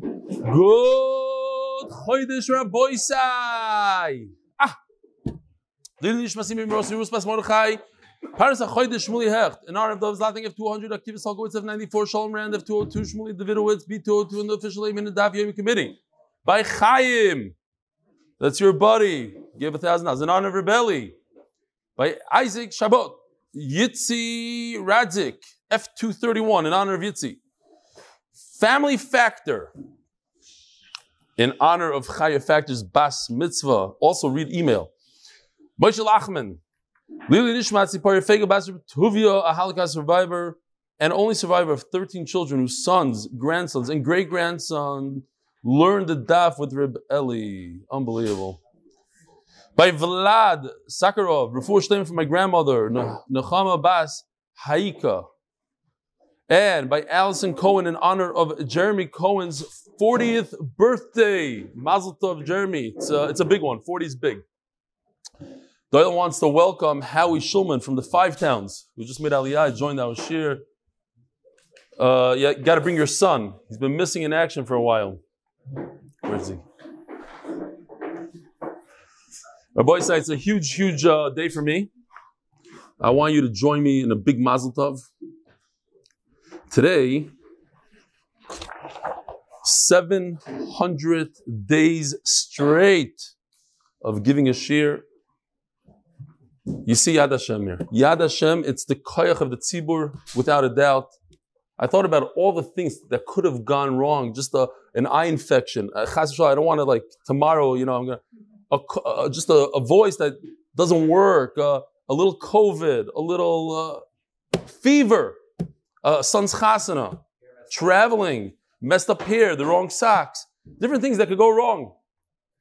Good Chodesh Rabboisai. Ah. Lili Nishmasim Imrosi Ruspas Mordechai. Paras Chodesh Shmuli Hecht. In honor of those of 200, Aktivist Halkowitz of 94, Shalom Rand of 202, Shmuli Davidowitz, B202, and the official in the Daf Yomi Committee. By Chaim. That's your buddy. Give a thousand dollars. In honor of Rebelli. By Isaac Shabbat. Yitzi Radzik. F231 in honor of Yitzi. Family Factor. In honor of Chaya Factor's Bas Mitzvah. Also read email. Moshe Lachman. Lili Nishmat Sipar Fega Bas Tuvia, a Holocaust survivor and only survivor of 13 children whose sons, grandsons, and great grandson learned the daf with Reb Eli. Unbelievable. By Vlad Sakharov, Refuah Shleim from my grandmother, Nechama Bas Haika. And by Allison Cohen in honor of Jeremy Cohen's 40th birthday. Mazel Tov, Jeremy. It's a, it's a big one. 40 is big. Doyle wants to welcome Howie Schulman from the Five Towns, who just made Aliyah, joined our shir. Uh, yeah, got to bring your son. He's been missing in action for a while. Where is he? My boy said it's a huge, huge uh, day for me. I want you to join me in a big Mazel Tov. Today, 700 days straight of giving a shir. You see Yad Hashem here. Yad Hashem, it's the koyach of the tzibur, without a doubt. I thought about all the things that could have gone wrong. Just a, an eye infection. Uh, I don't want to like tomorrow. You know, I'm gonna uh, just a, a, voice that doesn't work. Uh, a little COVID. A little uh, fever. Uh, son's chasana. Traveling. Messed up hair. The wrong socks. Different things that could go wrong.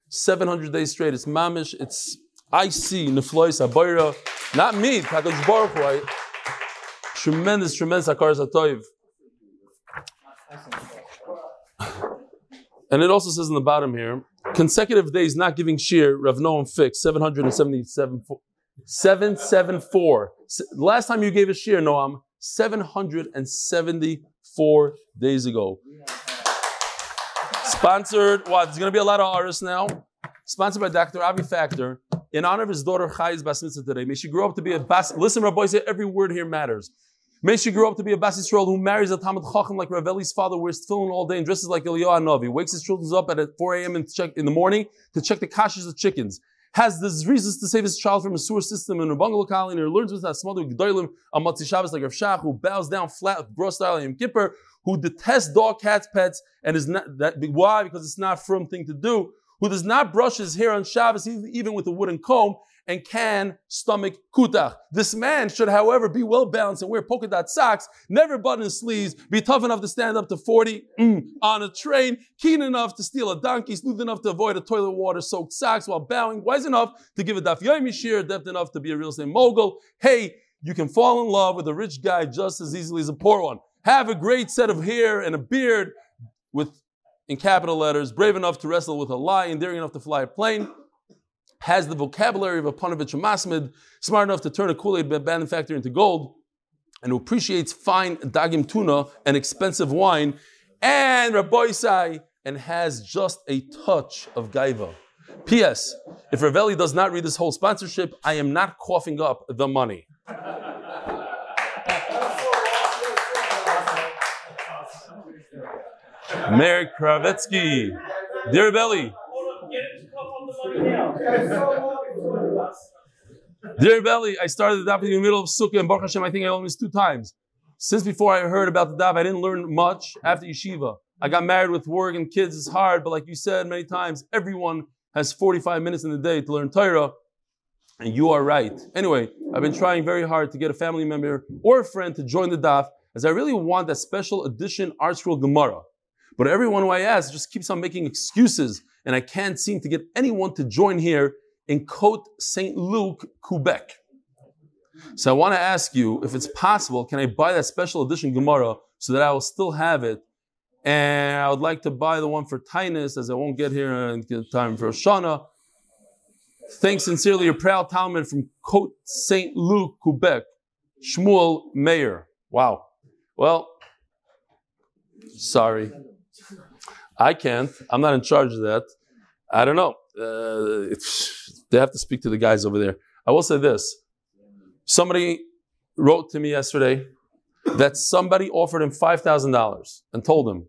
700 days straight. It's mamish. It's icy. Neflois abayra. Not me. Kadosh Baruch Hu. Tremendous, tremendous akar zatoiv. And it also says in the bottom here, consecutive days not giving shear, Rav Noam fixed, 777, 774. Last time you gave a shear, Noam, 774 days ago. Sponsored, what? There's going to be a lot of artists now. Sponsored by Dr. Avi Factor in honor of his daughter Chay's Bas Mitzvah today. May she grow up to be a Bas. Listen, Rabbi, say every word here matters. May she grow up to be a Bas Yisrael who marries a Talmud Chacham like Raveli's father, wears tefillin all day and dresses like Eliyahu Navi, wakes his children up at 4 a.m. in, in the morning to check the kashas of chickens, has the reasons to save his child from a sewer system in a bungalow colony, or learns with that smother Gedolim a Matzi Shabbos like Rav Shach, who bows down flat with gross style Yom Kippur, who detests dog, cats, pets, and is not that why? Because it's not a firm thing to do, who does not brush his hair on Shabbos even with a wooden comb, and can stomach kutach. This man should, however, be well balanced and wear polka dot socks, never button sleeves, be tough enough to stand up to 40 mm, on a train, keen enough to steal a donkey, smooth enough to avoid a toilet water soaked socks while bowing, wise enough to give a daf yomi shir, depth enough to be a real estate mogul. Hey, you can fall in love with a rich guy just as easily as a poor one. Have a great set of hair and a beard with in capital letters, brave enough to wrestle with a lion, daring enough to fly a plane has the vocabulary of a Panovich Masmid, smart enough to turn a Kool-Aid manufacturer into gold, and who appreciates fine dagim tuna and expensive wine, and Rabbi and has just a touch of gaiva. P.S. If Ravelli does not read this whole sponsorship, I am not coughing up the money. Mary Kravetsky, dear Belly, Dear Belly, I started the daf in the middle of Sukkah and Baruch Hashem, I think I only missed two times. Since before I heard about the daf, I didn't learn much after yeshiva. I got married with work and kids, it's hard, but like you said many times, everyone has 45 minutes in the day to learn Torah, and you are right. Anyway, I've been trying very hard to get a family member or a friend to join the daf, as I really want that special edition ArtScroll Gemara. But everyone who I ask just keeps on making excuses and I can't seem to get anyone to join here in Côte St. Luc, Quebec. So I want to ask you if it's possible, can I buy that special edition Gemara so that I will still have it? And I would like to buy the one for Tainus as I won't get here in time for Shana. Thanks sincerely, your proud Talmud from Côte St. Luc, Quebec, Shmuel Mayer. Wow. Well, sorry. I can't. I'm not in charge of that. I don't know. Uh, they have to speak to the guys over there. I will say this. Somebody wrote to me yesterday that somebody offered him $5,000 and told him,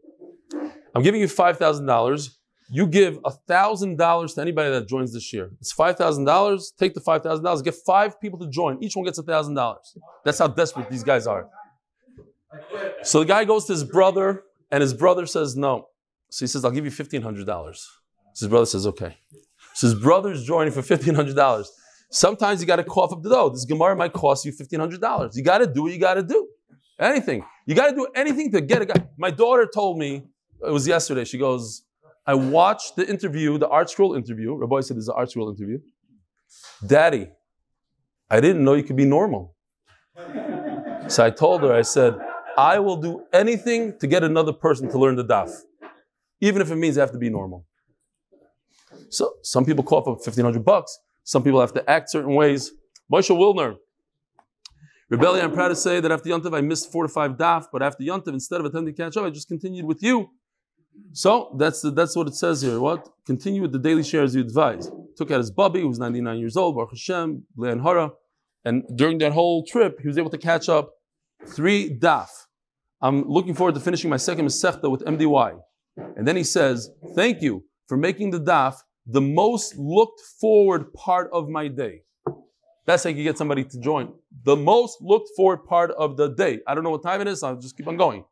I'm giving you $5,000. You give $1,000 to anybody that joins this year. It's $5,000. Take the $5,000. Get five people to join. Each one gets $1,000. That's how desperate these guys are. So the guy goes to his brother, and his brother says no. So he says, I'll give you $1,500. So his brother says, okay. So his brother's joining for $1,500. Sometimes you got to cough up the dough. This Gemara might cost you $1,500. You got to do what you got to do. Anything. You got to do anything to get a guy. My daughter told me, it was yesterday, she goes, I watched the interview, the ArtScroll interview. Rabbi said there's an ArtScroll interview. Daddy, I didn't know you could be normal. So I told her, I said, I will do anything to get another person to learn the daf, even if it means I have to be normal. So some people cough up 1500 bucks. Some people have to act certain ways. Moshe Wilner, Rebellion, I'm proud to say that after Yontav I missed four to five daf, but after Yontav, instead of attending catch up, I just continued with you. So that's the, that's what it says here. What? Continue with the daily shares you advise. Took out his bubby, who was 99 years old, Baruch Hashem, Leon Hara. And during that whole trip, he was able to catch up three daf. I'm looking forward to finishing my second Masechta with MDY. And then he says, Thank you for making the daf the most looked forward part of my day. That's how you get somebody to join. The most looked forward part of the day. I don't know what time it is, I'll just keep on going.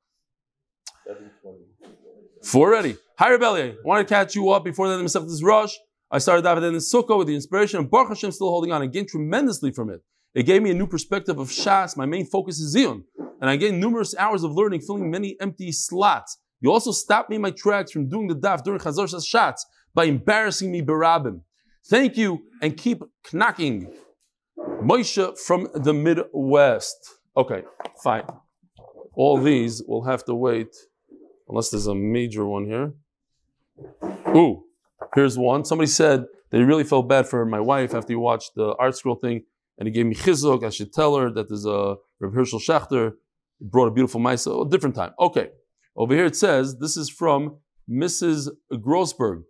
Four already. Hi, Rebellion. I want to catch you up before the myself this rush. I started davening in the Sukkah with the inspiration of Baruch Hashem still holding on. I gained tremendously from it. It gave me a new perspective of Shas. My main focus is Zion. And I gained numerous hours of learning, filling many empty slots. You also stopped me in my tracks from doing the daf during Chazor Shas by embarrassing me berabim. Thank you and keep knocking. Moshe from the Midwest. Okay, fine. All these will have to wait unless there's a major one here. Ooh, here's one. Somebody said they really felt bad for my wife after you watched the ArtScroll thing, and he gave me chizuk. I should tell her that there's a Reb Herschel Schachter brought a beautiful mice. A different time. Okay, over here it says this is from Mrs. Grossberg.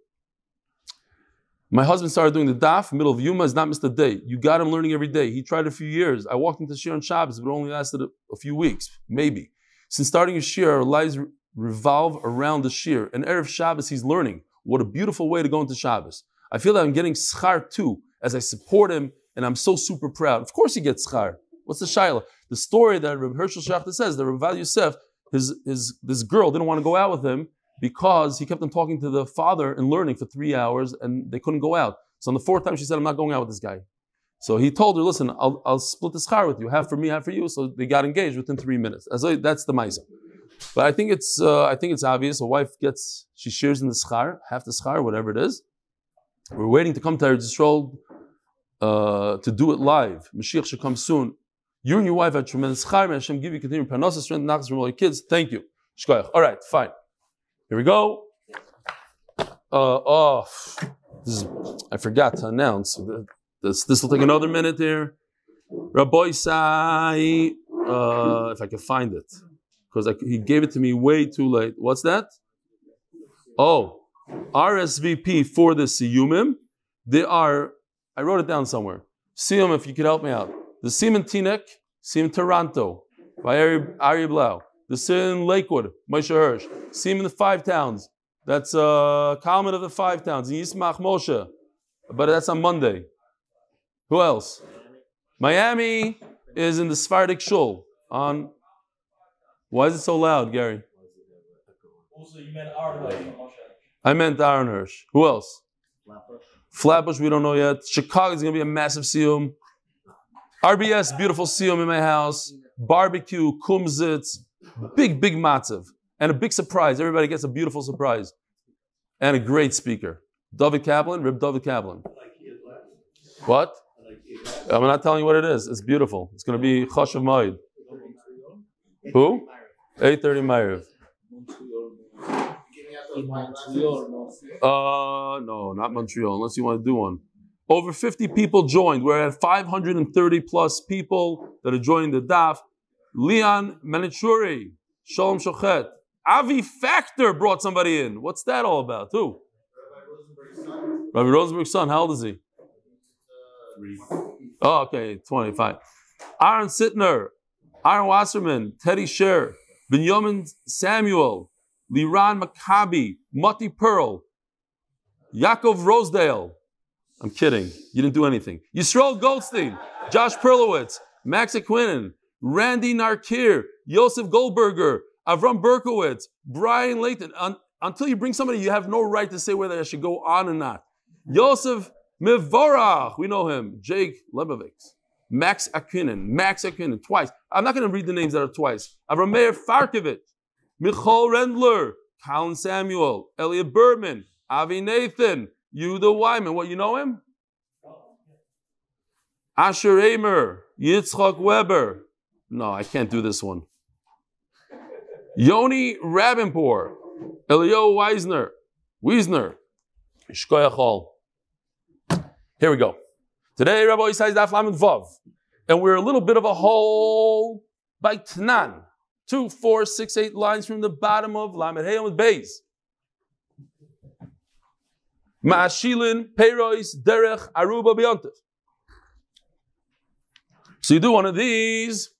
My husband started doing the daf, middle of Yuma, has not missed a day. You got him learning every day. He tried a few years. I walked into Shir on Shabbos, but it only lasted a, a few weeks, maybe. Since starting a Shir, our lives revolve around the Shir. And Erev Shabbos, he's learning. What a beautiful way to go into Shabbos. I feel that I'm getting schar too, as I support him, and I'm so super proud. Of course he gets schar. What's the shaila? The story that Reb Herschel Schachter says that Rav Yosef, his, his, this girl didn't want to go out with him, because he kept on talking to the father and learning for three hours and they couldn't go out. So on the fourth time, she said, I'm not going out with this guy. So he told her, listen, I'll, I'll split the schar with you, half for me, half for you. So they got engaged within three minutes. So that's the maisa. But I think it's uh, I think it's obvious. A wife gets she shares in the schar, half the schar, whatever it is. We're waiting to come to Eretz Yisrael uh, to do it live. Mashiach should come soon. You and your wife have tremendous. May Hashem give you continued parnasa, strength, nachas from all your kids. Thank you. Shkoyach. All right, fine. Here we go. Uh, oh, is, I forgot to announce. This, this will take another minute here. Rabbi uh, if I can find it, because he gave it to me way too late. What's that? Oh, RSVP for the Siyumim. They are, I wrote it down somewhere. Siyum, if you could help me out. The Simon Tinek, Simon Toronto, by Ari, Ari Blau. The Sin Lakewood, Moshe Hirsch. See him in the five towns. That's a uh, Kalman of the five towns. In Yismach Moshe. But that's on Monday. Who else? Miami is in the Sephardic Shul on. Why is it so loud, Gary? Also, you meant Aaron I meant Aaron Hirsch. Who else? Flatbush. Flatbush, we don't know yet. Chicago is going to be a massive siyum. RBS, beautiful siyum in my house. Barbecue, kumzitz, Big, big matzav. And a big surprise. Everybody gets a beautiful surprise. And a great speaker. David Kaplan, Rib David Kaplan. What? I'm not telling you what it is. It's beautiful. It's going to be Choshev Moed. Who? 8.30 Ma'ariv. Uh, no, not Montreal, unless you want to do one. Over 50 people joined. We're at 530 plus people that are joining the DAF. Leon Manichuri, Shalom Shochet, Avi Factor brought somebody in. What's that all about? Who? Rabbi Rosenberg's son. Rabbi Rosenberg's son. How old is he? Oh, okay, 25. Aaron Sittner, Aaron Wasserman, Teddy Sher, Benjamin Samuel, Liran Maccabi, Mati Pearl, Yaakov Rosedale. I'm kidding. You didn't do anything. Yisrael Goldstein, Josh Perlowitz, Max Aquinin, Randy Narkir, Yosef Goldberger, Avram Berkowitz, Brian Layton. Un- until you bring somebody, you have no right to say whether I should go on or not. Yosef Mivorach, we know him. Jake Lebovitz. Max Akinin, Max Akinin, twice. I'm not going to read the names that are twice. Avram Meir Farkovit, Michal Rendler, Colin Samuel, Elliot Berman, Avi Nathan, Yuda Wyman. What, you know him? Asher Amer, Yitzchak Weber. No, I can't do this one. Yoni Rabinpour, Elio Weisner, Wiesner, Shkoyachol. Here we go. Today, Rabbi Yisai Daf Lamed Vav, and we're a little bit of a hole by Tnan. Two, four, six, eight lines from the bottom of Lamed with Beis. Ma'ashilin, Derech, Aruba. So you do one of these.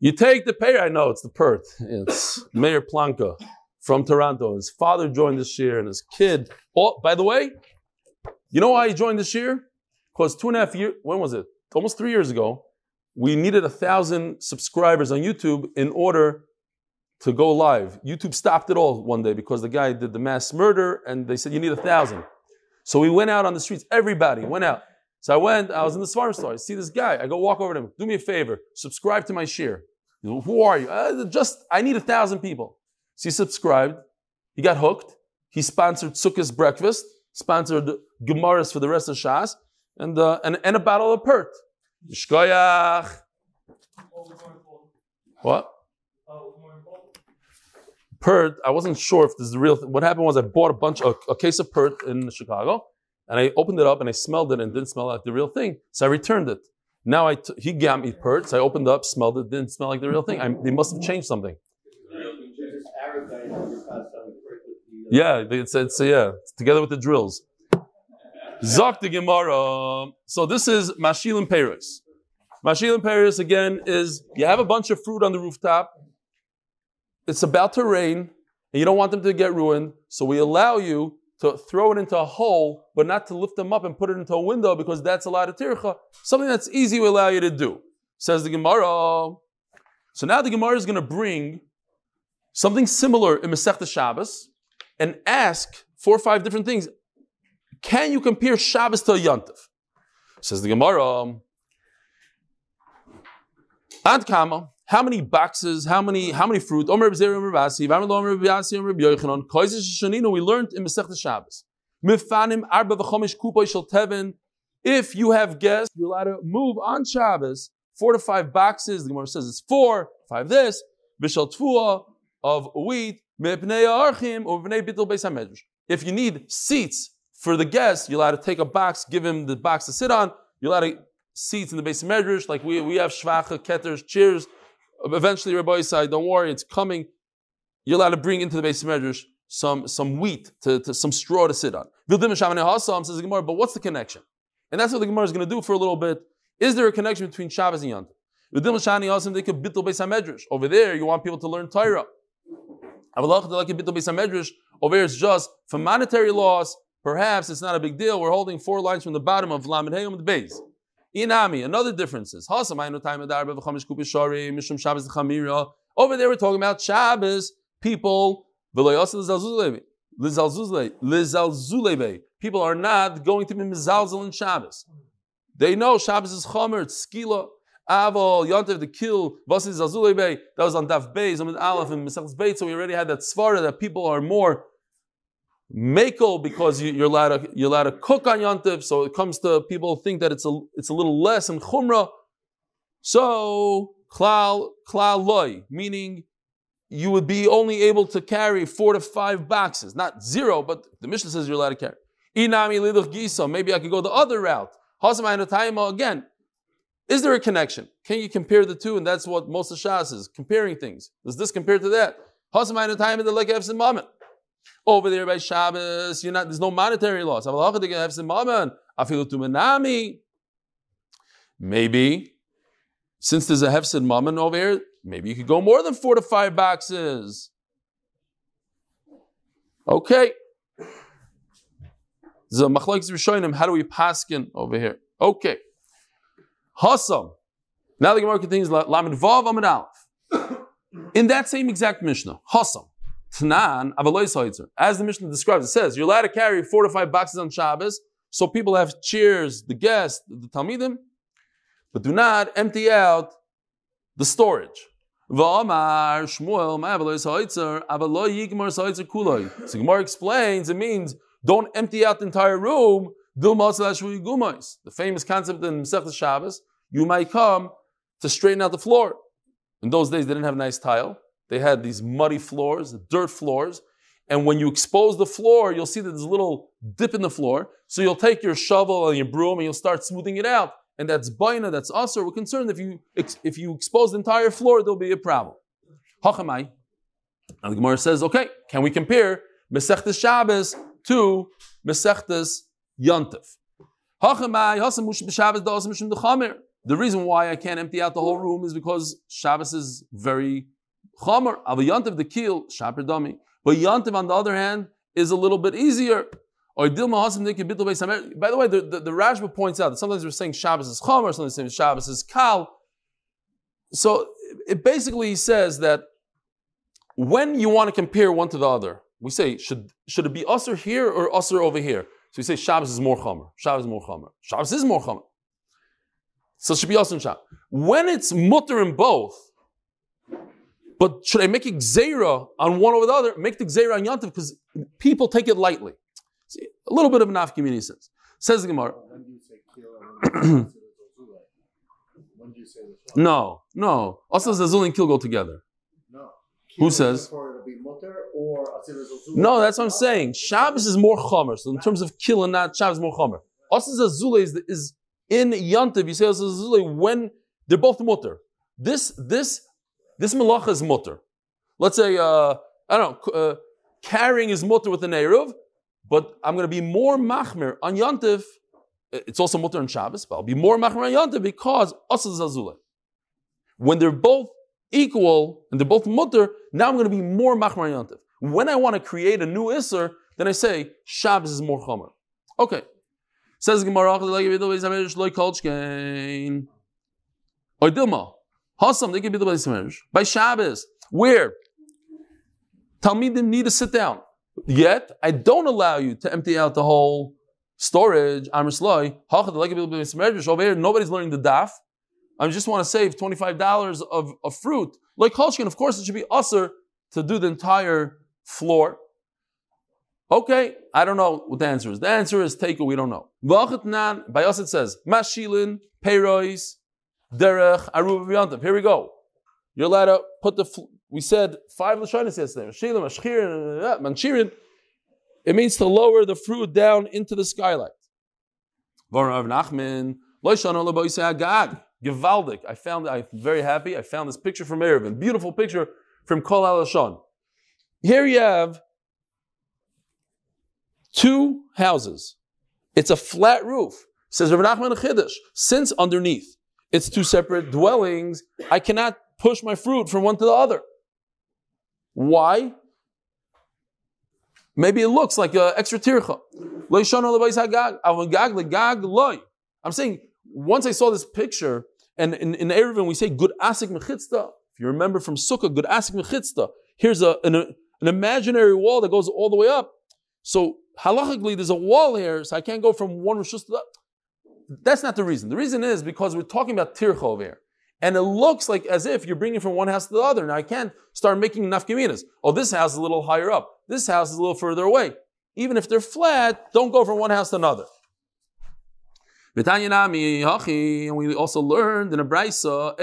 You take the pair. I know it's the Perth. It's Mayor Planka from Toronto. His father joined this year, and his kid. Oh, by the way, you know why he joined this year? Because two and a half years. When was it? Almost three years ago. We needed a thousand subscribers on YouTube in order to go live. YouTube stopped it all one day because the guy did the mass murder, and they said you need a thousand. So we went out on the streets. Everybody went out. So I went, I was in the farm store. I see this guy. I go walk over to him. Do me a favor. Subscribe to my share. Who are you? Uh, just, I need a thousand people. So he subscribed. He got hooked. He sponsored Sukkah's breakfast, sponsored Gemaras for the rest of Shas, and, uh, and, and a bottle of Pert. What? Pert, I wasn't sure if this is the real thing. What happened was I bought a bunch of a case of Pert in Chicago, and I opened it up and I smelled it and didn't smell like the real thing. So I returned it. Now I t- he gave me Pert, so I opened up, smelled it, didn't smell like the real thing. I, they must have changed something. Yeah, it's, it's yeah, together with the drills. Zok the Gemara. So this is Mashil Paris. Mashil Paris again is you have a bunch of fruit on the rooftop. It's about to rain, and you don't want them to get ruined. So we allow you to throw it into a hole, but not to lift them up and put it into a window because that's a lot of tircha. Something that's easy we allow you to do. Says the Gemara. So now the Gemara is going to bring something similar in Masechta Shabbos and ask four or five different things. Can you compare Shabbos to a Yontif? Says the Gemara. Ad kama. How many boxes? How many? How many fruit? We learned in Masechta Shabbos. If you have guests, you're allowed to move on Shabbos four to five boxes. The Gemara says it's four, five this. Tvua of wheat. If you need seats for the guests, you're allowed to take a box, give him the box to sit on. You're allowed to seats in the base of medrash, like we, we have shvacha, ketters, chairs. Eventually, Rabbi said, don't worry, it's coming. You're allowed to bring into the base medrash some, some wheat, to, to, some straw to sit on. Vildim Hasam says the Gemara, but what's the connection? And that's what the Gemara is going to do for a little bit. Is there a connection between Shabbos and Yom Vildim Shani Hasam, they could bittul base medrash. Over there, you want people to learn Torah. Over there, it's just for monetary loss. Perhaps it's not a big deal. We're holding four lines from the bottom of Lamed the base. Inami, another difference is Over there, we're talking about Shabbos people. People are not going to be mizalzel in Shabbos. They know Shabbos is chomer, it's skila. Avol, Yontev, the kill, Vasi Zazulei Bey, that was on Daf Bey, Zomid Aleph, and Mesach's Beit, so we already had that svara that people are more makel because you, are allowed to you're allowed to cook on Yontev, so it comes to people think that it's a it's a little less in Chumrah. So klal klal loy, meaning you would be only able to carry four to five boxes, not zero, but the Mishnah says you're allowed to carry. Inami liduch gisa, maybe I could go the other route. Hasamayna again, Is there a connection? Can you compare the two? And that's what most of Shas is comparing things. Does this compare to that? time the like moment. Over there by Shabbos, you're not. There's no monetary loss. Maybe, since there's a hefsid mammon over here, maybe you could go more than four to five boxes. Okay. The machlokes rishonim. How do we paskin over here? Okay. Hasam. Now the Gemara continues. Lamed vav amid aleph. In that same exact Mishnah, Hasam. Avaloy As the Mishnah describes, it says you're allowed to carry four to five boxes on Shabbos, so people have cheers, the guests, the talmidim, but do not empty out the storage. V'amar Shmuel So Gemara explains it means don't empty out the entire room. The famous concept in Masechet Shabbos, you might come to straighten out the floor. In those days, they didn't have nice tile. They had these muddy floors, dirt floors. And when you expose the floor, you'll see that there's a little dip in the floor. So you'll take your shovel and your broom and you'll start smoothing it out. And that's baina, that's usr. We're concerned if you if you expose the entire floor, there'll be a problem. Hachamai. And the Gemara says, okay, can we compare Mesechtes Shabbos to Mesechtes Yontif? Dechamer. The reason why I can't empty out the whole room is because Shabbos is very chomer. Av Yantiv the keel shaper dummy. But Yantiv on the other hand is a little bit easier. Or Dilma Hasim By the way, the, the, the Rashba points out that sometimes we're saying Shabbos is chomer, sometimes we're saying Shabbos is kal. So it basically says that when you want to compare one to the other, we say should should it be usher here or usher over here? So we say Shabbos is more chomer. Shabbos is more chomer. Shabbos is more chomer. So it should be also in Shabbos. When it's mutter in both, but should I make a gzera on one over the other? Make the gzera on Yantiv because people take it lightly. See, a little bit of an afkimini sense. Says the Gemara. no, no. Also, Zazul and Kil go together. No. Who says? No, that's what I'm saying. Shabbos is more chomer. So in terms of kill and not Shabbos more chomer. Also, Zazul is, is in Yantiv, you say when they're both mutter. This this this malacha is mutter. Let's say uh, I don't know, uh, carrying is mutter with an eruv, but I'm going to be more machmir on Yantiv. It's also mutter on Shabbos, but I'll be more machmir on Yantiv because also zazulay. When they're both equal and they're both mutter, now I'm going to be more machmir on Yantiv. When I want to create a new isser, then I say Shabbos is more chomer. Okay, Says Gemara, Hasam, they can be the base by Shabbos. Where Talmidim need to sit down. Yet I don't allow you to empty out the whole storage. Amrisloi, over here, nobody's learning the daf. I just want to save $25 of, of fruit. Like Kolshkin, of course, it should be usher to do the entire floor. Okay, I don't know what the answer is. The answer is take it, we don't know. By us it says, Mashilin, Peirois, Derech, Aruba Here we go. You're allowed to put the, we said five Lashonis yesterday. Mashilin, Mashchirin, Manchirin. It means to lower the fruit down into the skylight. Varav Nachman. I found, I'm very happy. I found this picture from Erevin. Beautiful picture from Kol Alashon. Here you have two houses. It's a flat roof. Says Rav Nachman Chiddush, since underneath it's two separate dwellings, I cannot push my fruit from one to the other. Why? Maybe it looks like an extra tircha. I'm saying, once I saw this picture, and in, in Erevin we say good asik mechitzta. If you remember from Sukkah, good asik mechitzta. Here's a, an, an imaginary wall that goes all the way up. So halachically, there's a wall here, so I can't go from one rishus to the That's not the reason. The reason is because we're talking about tircha over here. And it looks like as if you're bringing from one house to the other. Now I can't start making nafkaminas. Oh, this house is a little higher up. This house is a little further away. Even if they're flat, don't go from one house to another. And we also learned in a brisa,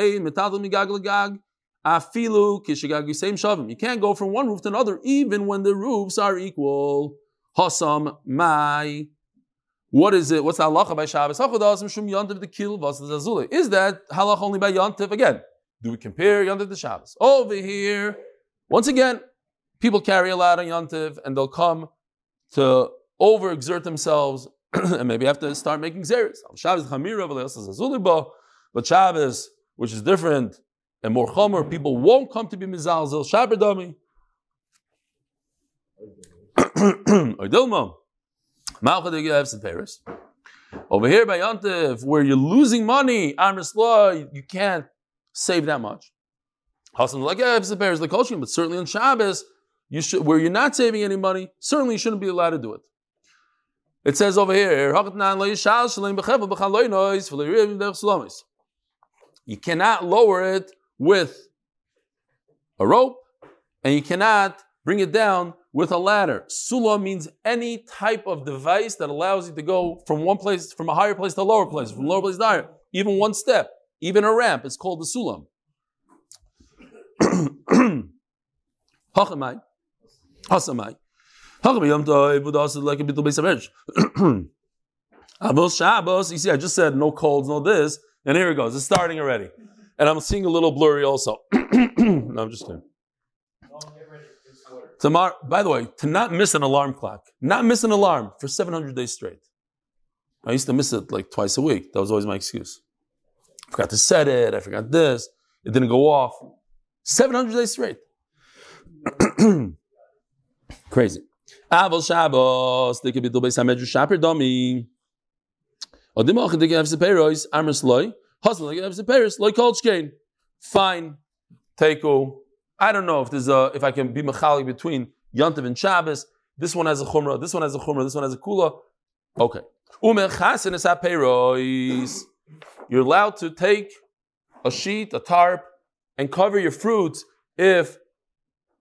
You can't go from one roof to another, even when the roofs are equal. Hasam mai. What is it? What's the halacha by Shabbos? Is that halacha only by Yontif? Again, do we compare Yontif to Shabbos? Over here, once again, people carry a lot on Yontif and they'll come to overexert themselves and maybe have to start making zeres. Shabbos chamira, but Shabbos, which is different and more chomer, people won't come to be mizalzel Shabbos Over here by Yontif, where you're losing money, law, you can't save that much. Hasan like the coaching, but certainly on Shabbos, you should where you're not saving any money, certainly you shouldn't be allowed to do it. It says over here, you cannot lower it with a rope, and you cannot bring it down with a ladder. Sula means any type of device that allows you to go from one place, from a higher place to a lower place, from lower place to higher, even one step, even a ramp. It's called the sulam. You see, I just said no colds, no this, and here it goes. It's starting already, and I'm seeing a little blurry also. no, I'm just kidding. Tomorrow, by the way, to not miss an alarm clock, not miss an alarm for 700 days straight. I used to miss it like twice a week. That was always my excuse. I forgot to set it. I forgot this. It didn't go off. 700 days straight. Crazy. Avos Shabbos, they could be Dubay Samedru Shaper Domi. Odimach, they can have Seperois, Amers Loy. Husband, they can have Seperois, Loy Kolchkein. Fine. Teiko. I don't know if there's a if I can be machalik between Yantiv and Shabbos. This one has a chumrah, this one has a chumrah, this one has a kula. Okay. You're allowed to take a sheet, a tarp, and cover your fruits if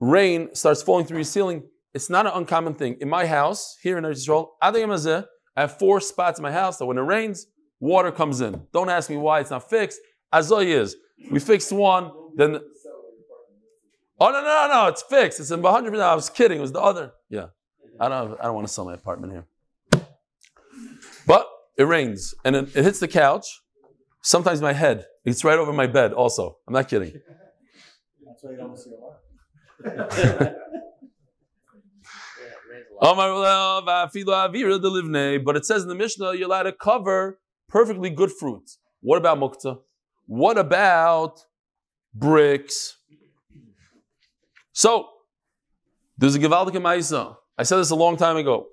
rain starts falling through your ceiling. It's not an uncommon thing. In my house, here in Israel, I have four spots in my house that when it rains, water comes in. Don't ask me why it's not fixed. Azoy is. We fixed one, then Oh no, no, no, it's fixed. It's in 100 percent I was kidding. It was the other. Yeah. I don't I don't want to sell my apartment here. But it rains and it, it hits the couch. Sometimes my head. It's right over my bed also. I'm not kidding. That's why you But it says in the Mishnah, you're allowed to cover perfectly good fruits. What about mukta? What about bricks? So, there's a Givaldik Maisa. I said this a long time ago.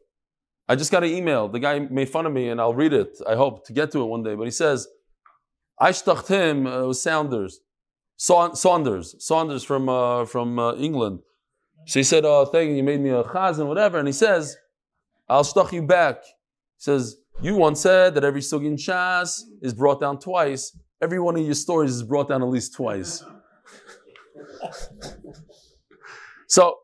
I just got an email. The guy made fun of me, and I'll read it. I hope to get to it one day. But he says, I shtacht him, uh, was Saunders. Saunders. Saunders from, uh, from uh, England. So he said, Oh, thank you, you made me a chazan, whatever. And he says, I'll shtach you back. He says, You once said that every sugin shas is brought down twice. Every one of your stories is brought down at least twice. So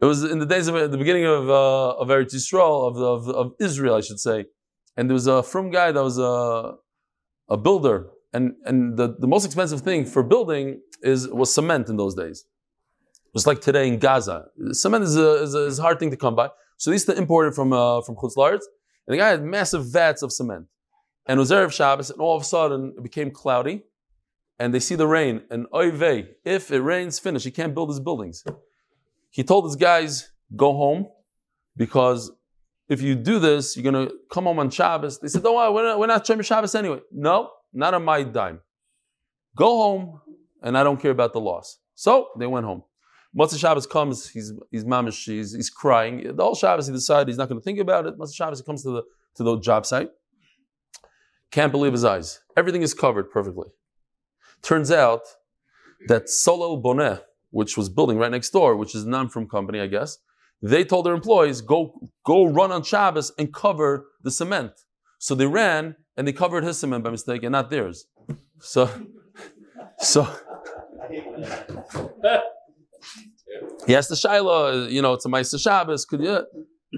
it was in the days of the beginning of uh, of Eretz Yisrael of, of, of Israel, I should say, and there was a from guy that was a a builder, and and the, the most expensive thing for building is was cement in those days. Just like today in Gaza, cement is a, is a, is a hard thing to come by. So they used to import it from uh, from Chutz and the guy had massive vats of cement. And it was Erev Shabbos, and all of a sudden it became cloudy, and they see the rain, and oy if it rains, finish. He can't build his buildings. He told his guys, go home, because if you do this, you're going to come home on Shabbos. They said, oh, don't worry, we're not, we're not Shabbos anyway. No, not on my dime. Go home, and I don't care about the loss. So they went home. Motzei Shabbos comes, he's, he's mamish, he's, he's crying. The whole Shabbos he decided he's not going to think about it. Motzei Shabbos he comes to the, to the job site. Can't believe his eyes. Everything is covered perfectly. Turns out that Solel Boneh, which was building right next door, which is a non-from company, I guess, they told their employees, go, go run on Shabbos and cover the cement. So they ran and they covered his cement by mistake and not theirs. So, so has the Shiloh, you know, it's a Maisa Shabbos, could you?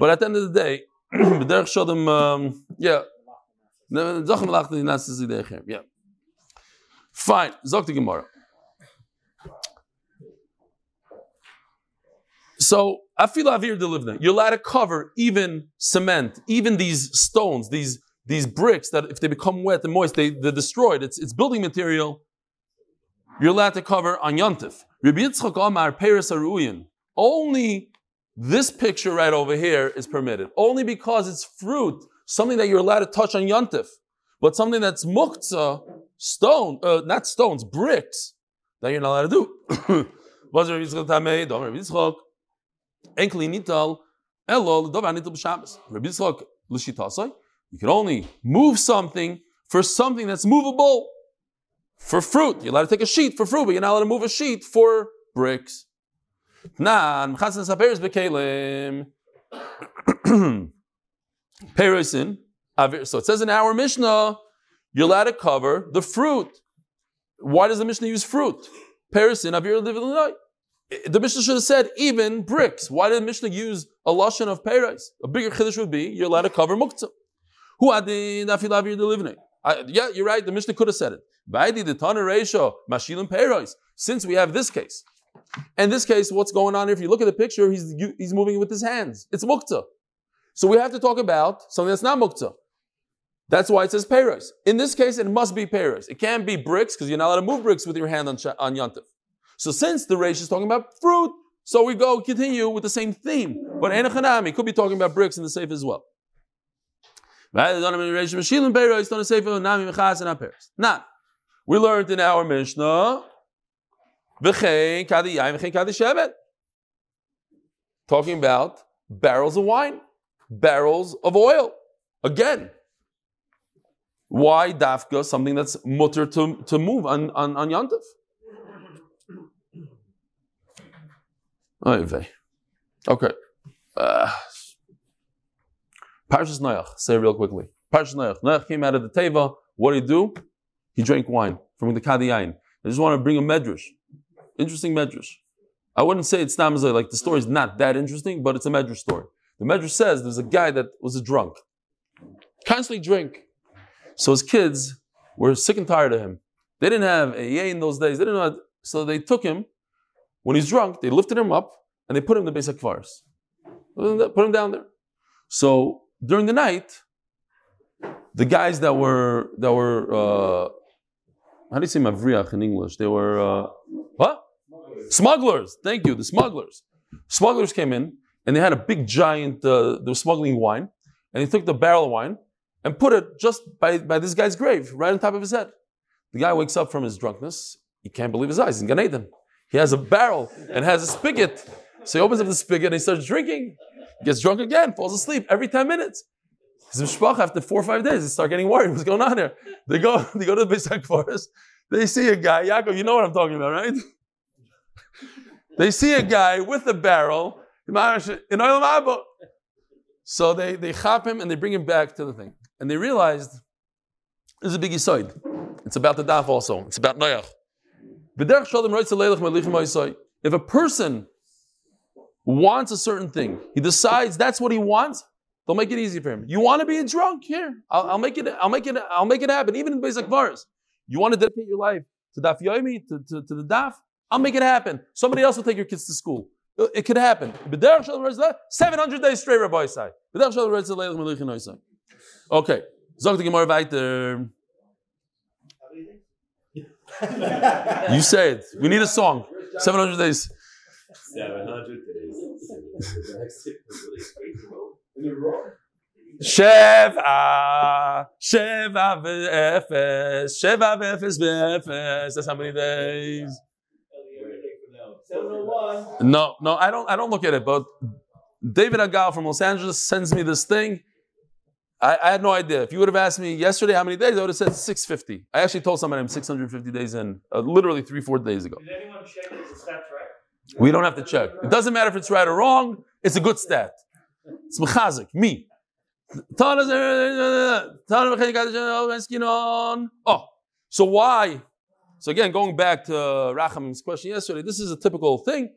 But at the end of the day, the Derech showed them, um, yeah. Yeah. Fine. Zok the Gemara. So afil avir delivna. You're allowed to cover even cement, even these stones, these these bricks that if they become wet and moist, they, they're destroyed. It's, it's building material. You're allowed to cover on yontif. Rabbi Peres. Only this picture right over here is permitted. Only because it's fruit, something that you're allowed to touch on yontif. But something that's muktzah, stone, uh, not stones, bricks, that you're not allowed to do. Was Rabbi Yitzchak Tamei, Dom Rabbi Yitzchak, Enkli Nital, Elo, Dov Anital B'Shabbos. Rabbi Yitzchak, L'shitasai, you can only move something for something that's movable. For fruit, you're allowed to take a sheet for fruit, but you're not allowed to move a sheet for bricks. Nan, saperes bekelim. Perisin. So it says in our Mishnah, you're allowed to cover the fruit. Why does the Mishnah use fruit? Perisin avir The Mishnah should have said even bricks. Why did the Mishnah use a lashon of peres? A bigger chiddush would be you're allowed to cover muktzah. Who adin afilavir delivnei? Yeah, you're right. The Mishnah could have said it. Vaidi the Tana Reisha, Mashilim Perois. Since we have this case. In this case, what's going on here? If you look at the picture, he's, he's moving with his hands. It's mukta. So we have to talk about something that's not mukta. That's why it says Peros. In this case, it must be Peros. It can't be bricks because you're not allowed to move bricks with your hand on, on Yantif. So since the Reish is talking about fruit, so we go continue with the same theme. But Enochanami could be talking about bricks in the safe as well. Now, we learned in our Mishnah, talking about barrels of wine, barrels of oil. Again, why dafka, something that's mutter to, to move on, on, on Yantif? Okay. Uh, Parshas Noach, say real quickly. Parshas Noach. Noach came out of the Teva. What did he do? He drank wine from the Kadiyain. I just want to bring a medrash. Interesting medrash. I wouldn't say it's Namazay, like the story is not that interesting, but it's a medrash story. The medrash says there's a guy that was a drunk. Constantly drink. So his kids were sick and tired of him. They didn't have a in those days. They didn't know, so they took him. When he's drunk, they lifted him up and they put him in the basic Kvaris. Put him down there. So during the night, the guys that were that were uh, how do you say mavriach in English? They were uh, what? Smugglers. smugglers. Thank you. The smugglers. Smugglers came in and they had a big giant. Uh, they were smuggling wine, and they took the barrel of wine and put it just by, by this guy's grave, right on top of his head. The guy wakes up from his drunkenness. He can't believe his eyes. He's in Gan Eden. He has a barrel and has a spigot. So he opens up the spigot and he starts drinking gets drunk again, falls asleep every 10 minutes. His mishpach, after four or five days, they start getting worried. What's going on here? They go, they go to the Beisak forest. They see a guy, Yaakov, you know what I'm talking about, right? they see a guy with a barrel in oil So they, they chop him and they bring him back to the thing. And they realized there's a big side. It's about the daf also. It's about Noach. If a person wants a certain thing, he decides that's what he wants, they'll make it easy for him. You want to be a drunk? Here, I'll, I'll make it. I'll make it. I'll make it happen. Even in basic bars, you want to dedicate your life to daf yomi, to, to, to the daf. I'll make it happen. Somebody else will take your kids to school. It could happen. 700 days straight, Rabbi Isai. Okay. Zog the Gemara weiter. You say it. We need a song. 700 days. 700 days. Sheva, Sheva ve'efes, Sheva ve'efes ve'efes. That's how many days? Oh no, no, I don't. I don't look at it. But David Agal from Los Angeles sends me this thing. I, I, had no idea. If you would have asked me yesterday how many days, I would have said 650. I actually told somebody I'm 650 days in, uh, literally three, four days ago. Did anyone check if the stats right? We don't have to check. It doesn't matter if it's right or wrong. It's a good stat. It's mechazik, me. Oh, so why? So again, going back to Racham's question yesterday, this is a typical thing.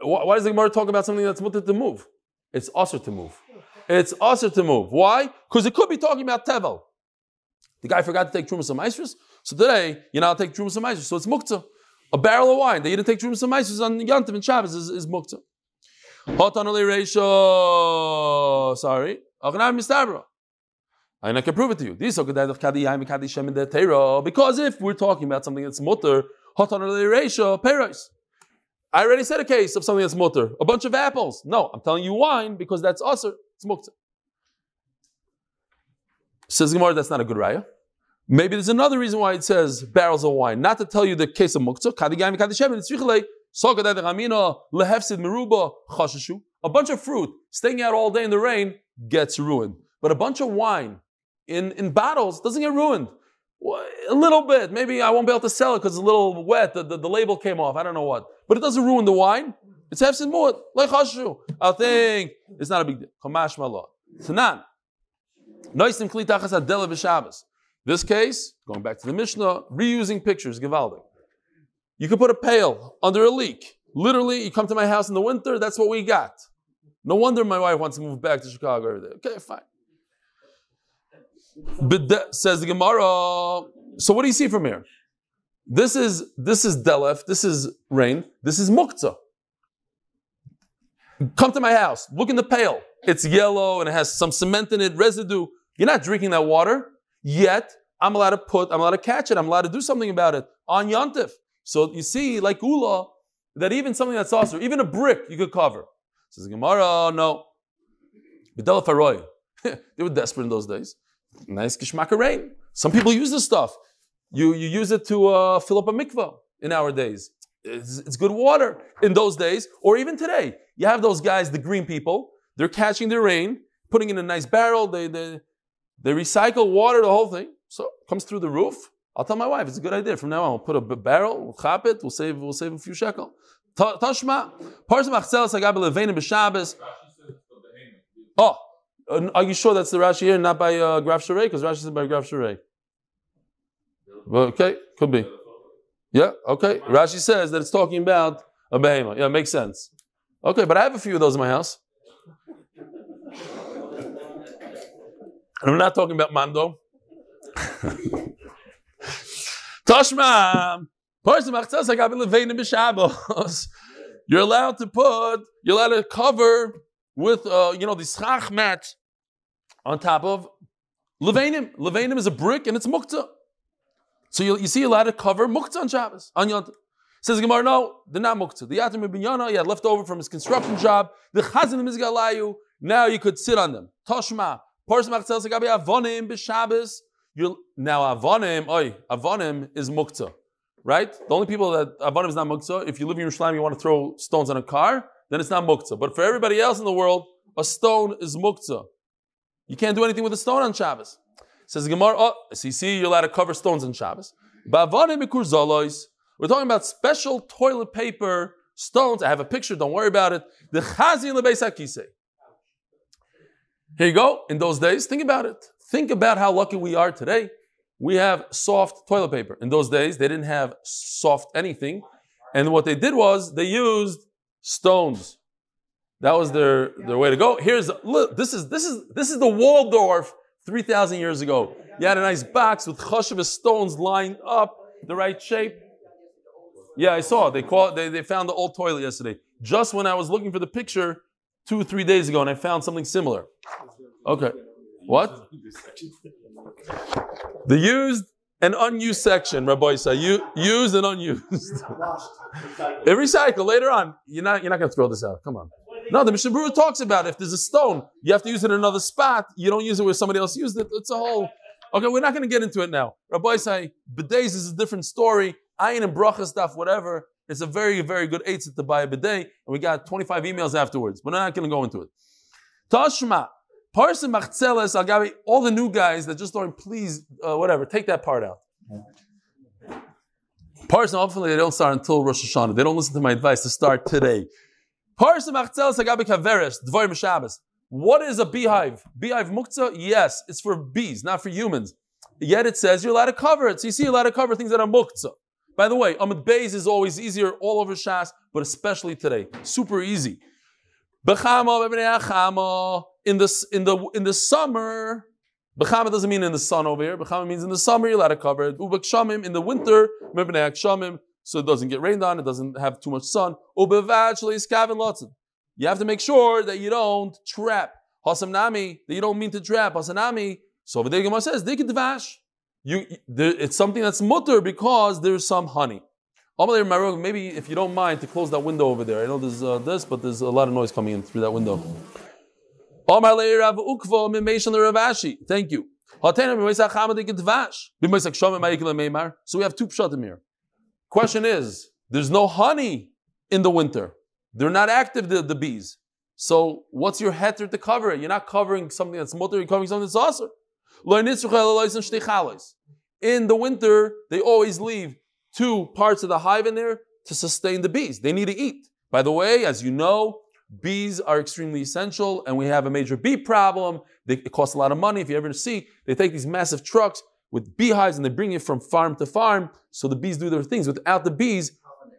Why does the Gemara talk about something that's mutter to move? It's also to move. It's also to move. Why? Because it could be talking about tevel. The guy forgot to take trumas and so today you now take trumas and So it's muktzah. A barrel of wine that you didn't take Trumas and Maisus on Yantiv and Shabbos is, is Muktzah. Hotan ratio. Sorry. Mistabra. And I can prove it to you. Because if we're talking about something that's mutter, hotan ratio, peros. I already said a case of something that's mutter. A bunch of apples. No, I'm telling you wine because that's usr. It's muktzah. Says Gemara, that's not a good raya. Maybe there's another reason why it says barrels of wine. Not to tell you the case of muktzah. A bunch of fruit staying out all day in the rain gets ruined. But a bunch of wine in, in bottles doesn't get ruined. A little bit. Maybe I won't be able to sell it because it's a little wet. The, the, the, label came off. I don't know what. But it doesn't ruin the wine. It's hefsid mu'at. Like chashu. I think it's not a big deal. Kamash mallah. Tanan. Noisim kli tachas adela b'shabbos. This case, going back to the Mishnah, reusing pictures, Givaldi. You could put a pail under a leak. Literally, you come to my house in the winter, that's what we got. No wonder my wife wants to move back to Chicago every day. Okay, fine. But that, says the Gemara. So what do you see from here? This is this is delef. This is rain. This is muktzah. Come to my house. Look in the pail. It's yellow and it has some cement in it, residue. You're not drinking that water. Yet I'm allowed to put. I'm allowed to catch it. I'm allowed to do something about it on yontif. So you see, like ula, that even something that's also even a brick you could cover. Says Gemara, no. B'delef they were desperate in those days nice kishmaka rain. Some people use this stuff. You, you use it to uh, fill up a mikvah in our days. It's, it's, good water in those days, or even today. You have those guys, the green people, they're catching the rain, putting in a nice barrel, they, they, they recycle water, the whole thing. So comes through the roof. I'll tell my wife, it's a good idea. From now on, we'll put a barrel, we'll chop it, we'll save, we'll save a few shekel. Tashma, Parsim Achzel Sagab Levenim B'Shabbos. Oh, are you sure that's the Rashi here, not by uh, Graf Sharei? Because Rashi is by Graf Sharei. Okay, could be. Yeah, okay. Rashi says that it's talking about a behemoth. Yeah, makes sense. Okay, but I have a few of those in my house. And I'm not talking about Mando. Toshma, you're allowed to put, you're allowed to cover with, uh, you know, the schach mat on top of levanim. Levanim is a brick and it's mukta. So you, you see a lot of cover mukta on Shabbos, on Yontif. Says Gemara, no, they're not mukta. The Yatim ibn Yana, he had left over from his construction job. The Chazan Mizgalayu, now you could sit on them. Toshma, Parsim Achtel Sagabi Avonim b'Shabbos. Now Avonim, oi, Avonim is mukta. Right? The only people that Avonim is not mukta, if you live in Yerushalayim, you want to throw stones on a car, then it's not muktzah. But for everybody else in the world, a stone is muktzah. You can't do anything with a stone on Shabbos. Says Gemara, oh, so you see, you're allowed to cover stones on Shabbos. We're talking about special toilet paper stones. I have a picture, don't worry about it. The chazin lebeis Here you go. In those days, think about it. Think about how lucky we are today. We have soft toilet paper. In those days, they didn't have soft anything. And what they did was they used stones. That was their, their way to go. Here's look, this is this is this is the Waldorf 3,000 years ago. You had a nice box with chashav stones lined up the right shape. Yeah, I saw. They call they, they found the old toilet yesterday. Just when I was looking for the picture two, three days ago, and I found something similar. Okay. What? The used and unused section, Rabbi say, you used and unused. they recycle later on. You're not you're not gonna throw this out. Come on. No, the Mishnah Berurah talks about if there's a stone, you have to use it in another spot. You don't use it where somebody else used it. It's a whole. Okay, we're not going to get into it now. Rabbi say bidets is a different story. Ayin and bracha stuff, whatever. It's a very, very good eight to buy a bidet, and we got 25 emails afterwards. But We're not going to go into it. Tashma, Parson Machzeles, Agabi, all the new guys that just don't, please, uh, whatever, take that part out. Parson, hopefully they don't start until Rosh Hashanah. They don't listen to my advice to start today. What is a beehive? Beehive muktzah? Yes, it's for bees, not for humans. Yet it says you're allowed to cover it. So you see, you're allowed to cover things that are muktzah. By the way, Amud Beis is always easier all over Shas, but especially today. Super easy in the, in the, in the summer, Bechama doesn't mean in the sun over here. Bechama means in the summer you're allowed to cover it. Ubek in the winter, so it doesn't get rained on, it doesn't have too much sun. Lotzen. you have to make sure that you don't trap. That you don't mean to trap. So over there Gemara says. You, it's something that's mutter because there's some honey. Maybe if you don't mind to close that window over there. I know there's uh, this, but there's a lot of noise coming in through that window. Thank you. So we have two pshatim here. Question is, there's no honey in the winter. They're not active, the, the bees. So what's your heter to cover it? You're not covering something that's mutter, you're covering something that's also. In the winter, they always leave two parts of the hive in there to sustain the bees. They need to eat. By the way, as you know, bees are extremely essential, and we have a major bee problem. They, it costs a lot of money. If you ever see, they take these massive trucks with beehives and they bring it from farm to farm, so the bees do their things. Without the bees,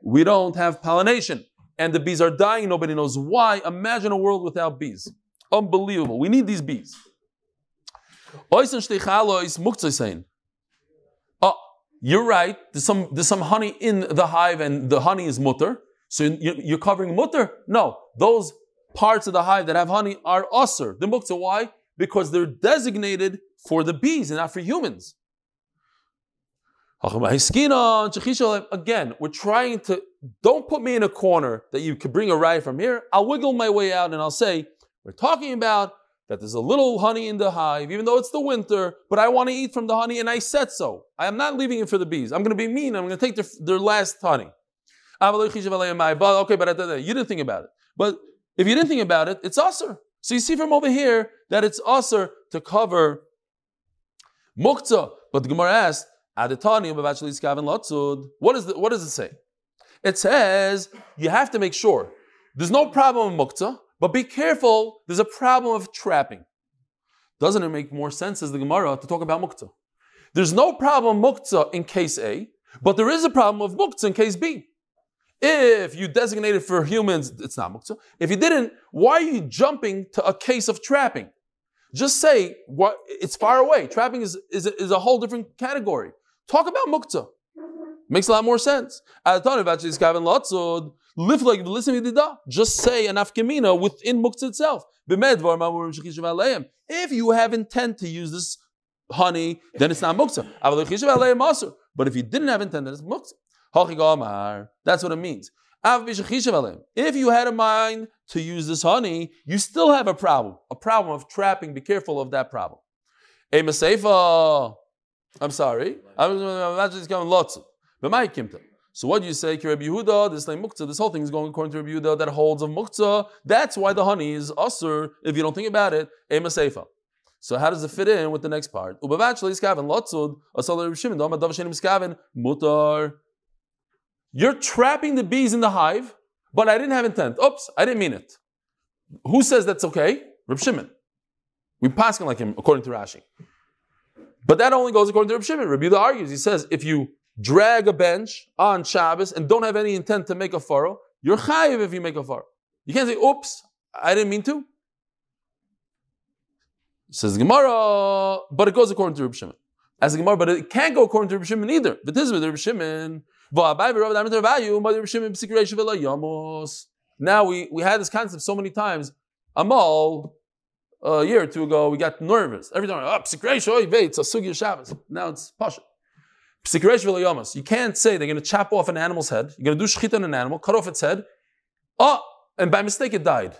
we don't have pollination. And the bees are dying, nobody knows why. Imagine a world without bees. Unbelievable. We need these bees. Oh, you're right. There's some, there's some honey in the hive, and the honey is mutter. So you're covering mutter? No. Those parts of the hive that have honey are usr. The muktzah. Why? Because they're designated for the bees and not for humans. Again, we're trying to, don't put me in a corner that you could bring a ride from here. I'll wiggle my way out and I'll say, we're talking about that there's a little honey in the hive, even though it's the winter, but I want to eat from the honey and I said so. I am not leaving it for the bees. I'm going to be mean. I'm going to take their, their last honey. Okay, but uh, you didn't think about it. But if you didn't think about it, it's usr. So you see from over here that it's usr to cover muktzah. But the Gemara asked, what, is the, what does it say? It says you have to make sure. There's no problem with muktzah, but be careful, there's a problem of trapping. Doesn't it make more sense as the Gemara to talk about muktzah? There's no problem muktzah in case A, but there is a problem of muktzah in case B. If you designated for humans, it's not muktzah. If you didn't, why are you jumping to a case of trapping? Just say what it's far away. Trapping is, is, is a whole different category. Talk about muktzah. Makes a lot more sense. Just say an afkamina within muktzah itself. If you have intent to use this honey, then it's not muktzah. But if you didn't have intent, then it's muktzah. That's what it means. If you had a mind to use this honey, you still have a problem, a problem of trapping. Be careful of that problem. I'm sorry. I'm imagining it's coming lots. But my kimta. So what do you say, Rabbi Yehuda, this like muktzah, this whole thing is going according to Rabbi Yehuda that holds of muktzah. That's why the honey is usr, if you don't think about it, ema seifa. So how does it fit in with the next part? mutar. You're trapping the bees in the hive, but I didn't have intent. Oops, I didn't mean it. Who says that's okay? Reb Shimon. We pass like him according to Rashi. But that only goes according to Reb Shimon. Rabbi Yehuda argues. He says if you drag a bench on Shabbos and don't have any intent to make a furrow, you're chayiv if you make a furrow. You can't say, "Oops, I didn't mean to." Says Gemara, but it goes according to Reb Shimon. As a Gemara, but it can't go according to Reb Shimon either. But this is with Reb Shimon. Now we, we had this concept so many times. Amal a year or two ago, we got nervous. Every time, ah, oh, psikresh, it's a sugi Shabbos. Now it's pasha. Psikresh v'layamas. You can't say they're going to chop off an animal's head. You're going to do shchita on an animal, cut off its head. Oh, and by mistake it died.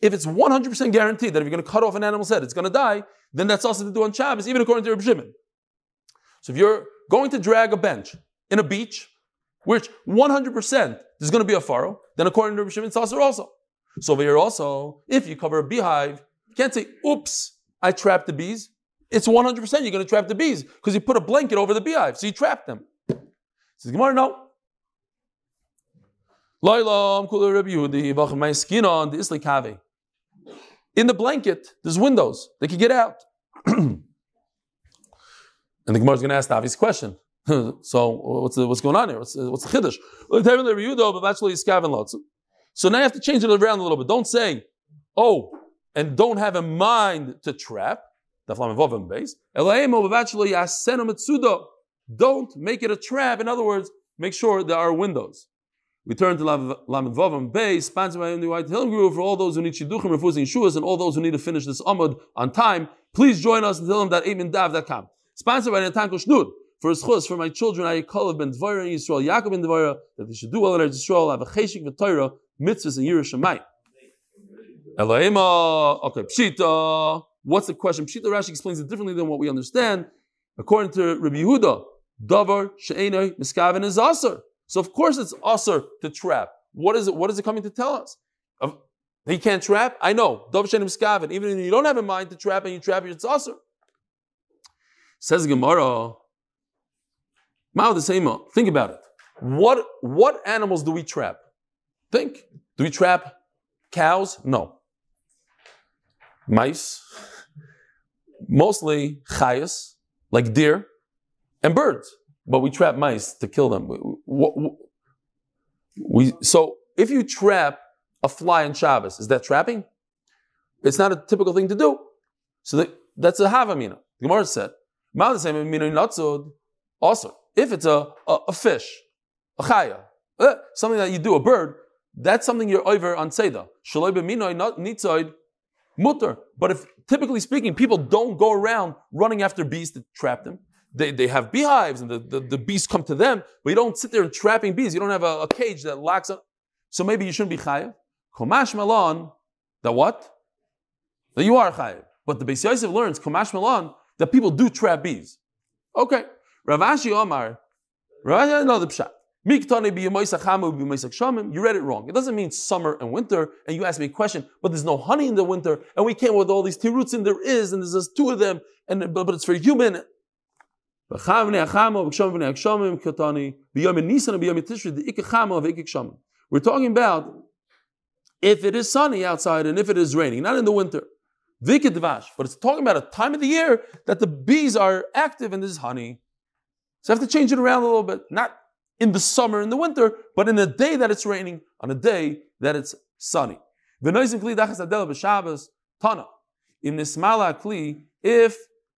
If it's 100% guaranteed that if you're going to cut off an animal's head, it's going to die, then that's also to do on Shabbos, even according to Reb Shimon. So if you're going to drag a bench in a beach, which 100% there's going to be a furrow, then according to Reb Shimon, it's also. So over here also, if you cover a beehive you can't say, oops, I trapped the bees. It's 100% you're going to trap the bees because you put a blanket over the beehive, so you trapped them. Says Gemara, no. In the blanket, there's windows. They can get out. and the Gemara is going to ask the obvious question. so what's the, what's going on here? What's what's the chiddush? So now you have to change it around a little bit. Don't say, oh, and don't have a mind to trap, don't make it a trap. In other words, make sure there are windows. We turn to Lamed Vavam Bay, sponsored by the White Hill Group for all those who need Shidduchim, refusing Shuas, and all those who need to finish this Amud on time. Please join us and tell them that Dav.com. Sponsored by Netanko Shnud. For his chus, for my children, I call of ben Dvara in Yisrael, Yaakov ben Dvara, that they should do well in Yisrael, have a cheshik v'toira, mitzvahs in Yerushalayim. Elohima, okay, Pshita. What's the question? Pshita Rashi explains it differently than what we understand. According to Rabbi Yehuda, Davar she'enoi miskaven is aser. So of course it's aser to trap. What is it? What is it coming to tell us? He can't trap. I know. Davar she'enoi miskaven. Even if you don't have a mind to trap and you trap, it's aser. Says Gemara. Mao the same. Uh, think about it. What what animals do we trap? Think. Do we trap cows? No. Mice. Mostly chayas, like deer, and birds. But we trap mice to kill them. We, so if you trap a fly in Shabbos, is that trapping? It's not a typical thing to do. So that, that's a havamina. The Gemara said, also, if it's a, a, a fish, a chaya, uh, something that you do, a bird, that's something you're over on Seder. Shaloi not nitzoid mutter. But if, typically speaking, people don't go around running after bees to trap them. They, they have beehives and the, the, the bees come to them, but you don't sit there and trapping bees. You don't have a, a cage that locks up. So maybe you shouldn't be chayav. Komash malon, that what? That you are chayav. But the Beis Yosef learns, Komash malon, that people do trap bees. Okay. Rav Ashi Omar, Rav Ashi, the pshat. You read it wrong. It doesn't mean summer and winter, and you ask me a question, but there's no honey in the winter, and we came with all these tiruts, and there is, and there's just two of them, and but, but it's for human. We're talking about if it is sunny outside and if it is raining, not in the winter. But it's talking about a time of the year that the bees are active and there's honey. So I have to change it around a little bit. Not in the summer, in the winter, but in a day that it's raining, on a day that it's sunny. In Nismala Kli, if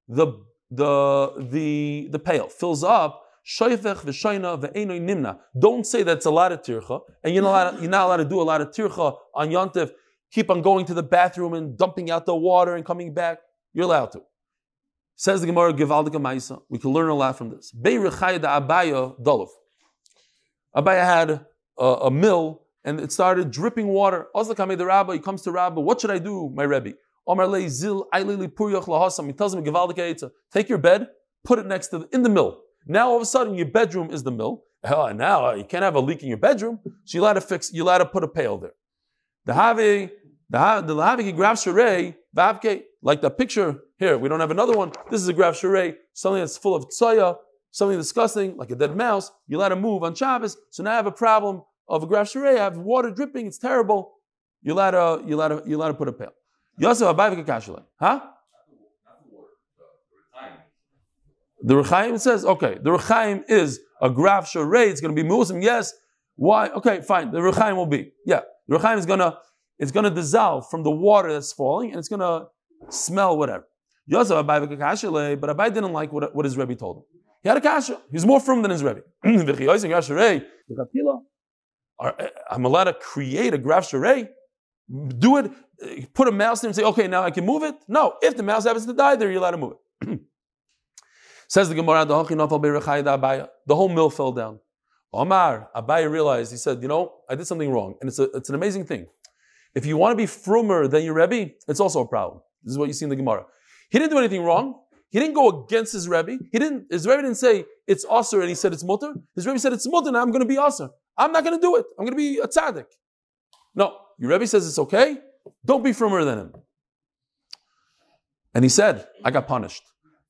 the the the the pail fills up, nimna. Don't say that's a lot of tircha, and you're not, allowed, you're not allowed to do a lot of tircha on yontif. Keep on going to the bathroom and dumping out the water and coming back. You're allowed to. Says the Gemara, Givaldika Maisa. We can learn a lot from this. Abaya Dolov. Abaya had a, a, mill and it started dripping water. Ozlakame the rabbi, he comes to rabbi, what should I do, my Rebbe? Omar le zil lahasam. He tells him, Givaldika Take your bed, put it next to the, in the mill. Now all of a sudden your bedroom is the mill. Hell, now uh, you can't have a leak in your bedroom, so you to fix, you to put a pail there. The have the the he grabs sharei vavke like the picture here. We don't have another one. This is a graf sharei, something that's full of tsaya, something disgusting, like a dead mouse. You let it move on Shabbos. So now I have a problem of a sharei. I have water dripping. It's terrible. You let a you let a you let a put a pail. Yosef abayvik kashale. Huh? The Rechaim says, okay, the Rechaim is a graf sharei. It's going to be Muslim. Yes. Why? Okay, fine. The Rechaim will be. Yeah. The Rechaim is going to it's going to dissolve from the water that's falling and it's going to smell whatever. Yosef Abai but Abai didn't like what, what his Rebbe told him. He had a kasha. He's more firm than his Rebbe. I'm allowed to create a graf sharei, do it, uh, put a mouse there and say, okay, now I can move it. No, if the mouse happens to die there, you're allowed to move it. Says the Gemara, the whole mill fell down. Omar, Abai realized, he said, you know, I did something wrong. And it's, a, it's an amazing thing. If you want to be frumer than your Rebbe, it's also a problem. This is what you see in the Gemara. He didn't do anything wrong. He didn't go against his Rebbe. He didn't, his Rebbe didn't say it's Aser and he said it's Mutter. His Rebbe said it's Mutter and I'm going to be Aser. I'm not going to do it. I'm going to be a tzaddik. No, your Rebbe says it's okay. Don't be frumer than him. And he said, I got punished.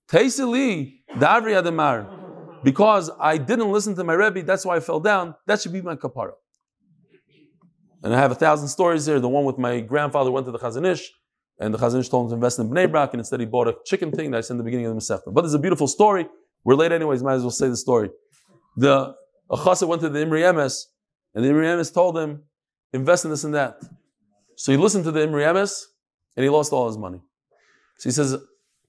Taisili, Davri Ademar. Because I didn't listen to my Rebbe, that's why I fell down. That should be my kapara. And I have a thousand stories here. The one with my grandfather went to the Chazon Ish, and the Chazon Ish told him to invest in Bnei Brak, and instead he bought a chicken thing that I said in the beginning of the Masechta. But there's a beautiful story. We're late anyways, might as well say the story. The a went to the Imri Emes, and the Imri Emes told him, invest in this and that. So he listened to the Imri Emes, and he lost all his money. So he says,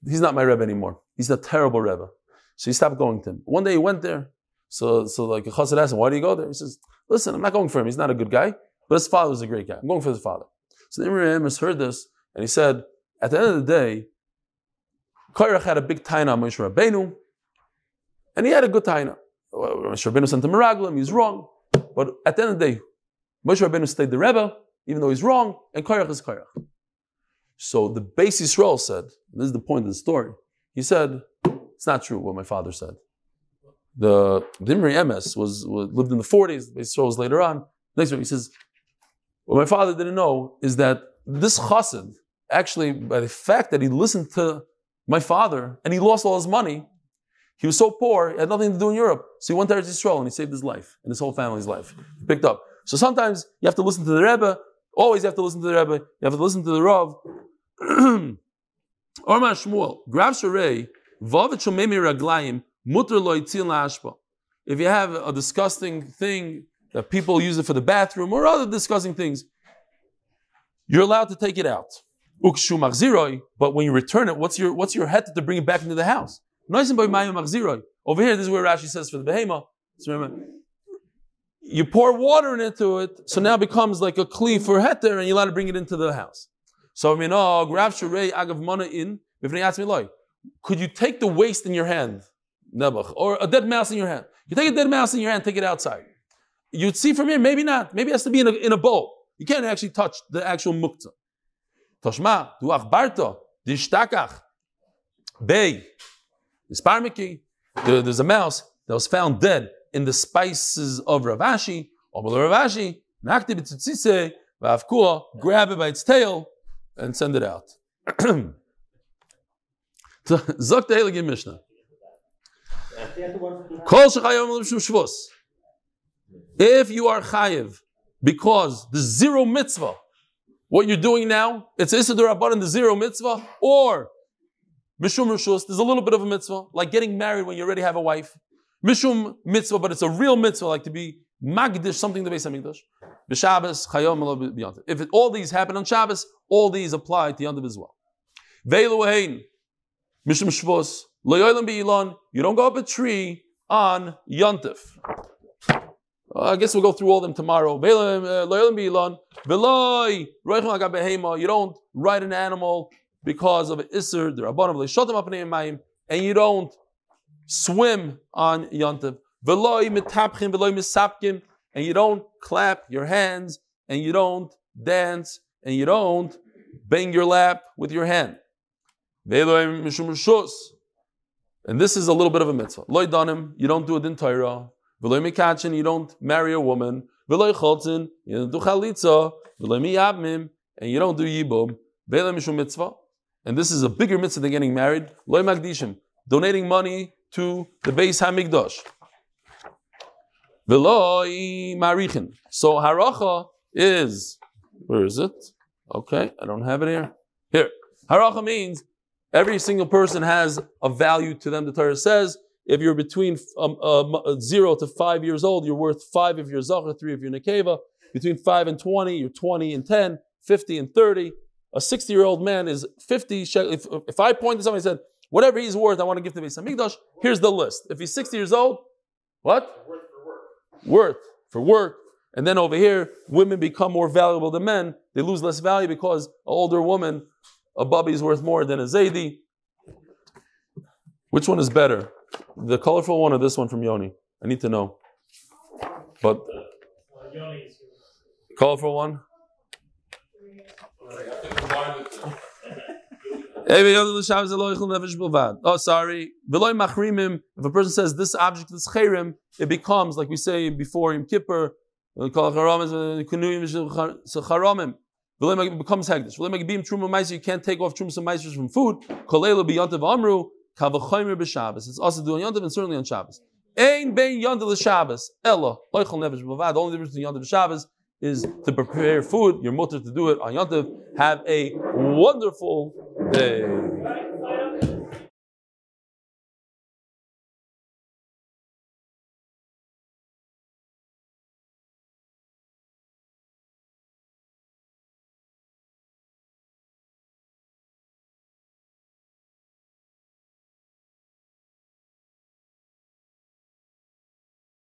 he's not my Rebbe anymore. He's a terrible Rebbe. So he stopped going to him. One day he went there. So, so like a chassid asked him, why do you go there? He says, listen, I'm not going for him. He's not a good guy, but his father was a great guy. I'm going for his father. So the Imri Emes heard this, and he said, at the end of the day, Korach had a big taina on Moshe Rabbeinu, and he had a good taina. Moshe Rabbeinu sent him a raglim, he's wrong. But at the end of the day, Moshe Rabbeinu stayed the Rebbe, even though he's wrong, and Korach is Korach. So the Beis Yisrael said, this is the point of the story, he said, it's not true what my father said. The Dimri Emes was, was, lived in the 40s, Beis Yisrael was later on. Next one, he says, what my father didn't know is that this chassid, actually, by the fact that he listened to my father and he lost all his money, he was so poor, he had nothing to do in Europe. So he went to Eretz Yisrael and he saved his life and his whole family's life. He picked up. So sometimes you have to listen to the Rebbe. Always you have to listen to the Rebbe. You have to listen to the Rav. Shmuel, Grav Sharei, Shomemi Mutter Lo Ashpa. If you have a disgusting thing that people use it for the bathroom or other disgusting things, you're allowed to take it out. Ukshu Machziroi, but when you return it, what's your what's your head to bring it back into the house? Over here, this is where Rashi says for the behema. So remember, you pour water into it, so now it becomes like a kli for heter, and you're allowed to bring it into the house. So I mean, oh, grab sharei agav mana in. Could you take the waste in your hand, nebuch, or a dead mouse in your hand? You take a dead mouse in your hand, take it outside. You'd see from here, maybe not. Maybe it has to be in a, in a bowl. You can't actually touch the actual muktzah. Toshma, du achbarto, dishtakach, bey, isparmiki. There's a mouse that was found dead in the spices of Rav Ashi, or Rav Ashi, nakti b'tzitzise, v'avkua, grab it by its tail, and send it out. Zok the Heilige Mishnah. Kol shvus. If you are chayiv because the zero mitzvah, what you're doing now, it's Isidur Abban in the zero mitzvah, or Mishum Rishus, there's a little bit of a mitzvah, like getting married when you already have a wife. Mishum mitzvah, but it's a real mitzvah, like to be magdish, something to Beis Hamikdash. B'Shabbos, Chayom. If it, all these happen on Shabbos, all these apply to Yontiv as well. Veilu Hein, Mishum Shvos, Loyolim Be'ilon, you don't go up a tree on Yontif. Uh, I guess we'll go through all them tomorrow. Uh, you don't ride an animal because of Isser, and you don't swim on Yontiv. And you don't clap your hands, and you don't dance, and you don't bang your lap with your hand. And this is a little bit of a mitzvah. Loy you don't do it in Torah. V'loy mikachin, you don't marry a woman. V'loy cholzin, you don't do chalitza. V'loy miyabmim, and you don't do yibum. V'loy mishum mitzvah. And this is a bigger mitzvah than getting married. Loy magdishim, donating money to the Beis Hamikdash. V'loy marichin. So haracha is, where is it? Okay, I don't have it here. Here. Haracha means every single person has a value to them. The Torah says if you're between um, uh, zero to five years old, you're worth five if you're zachar, three if you're nekeva. Between five and 20, you're 20 and 10, 50 and 30. A 60 year old man is 50. If, if I point to somebody and said, whatever he's worth, I want to give to Beis Hamikdash, here's the list. If he's 60 years old, what? Worth for work. Worth for work. And then over here, women become more valuable than men. They lose less value because an older woman, a bubby is worth more than a Zaidi. Which one is better? The colorful one or this one from Yoni? I need to know. But colorful one. Oh, sorry. If a person says this object is cherim, it becomes, like we say before Yom Kippur, uh, uh, it becomes hegdish. You can't take off trumas and from food. Kavachoymer b'Shabbos. It's also doing Yontav and certainly on Shabbos. Ein bein Yontav l'Shabbos. Ella loichol nefesh b'vad. The only difference between Yontav and Shabbos is to prepare food. You're mutter to do it on Yontav. Have a wonderful day.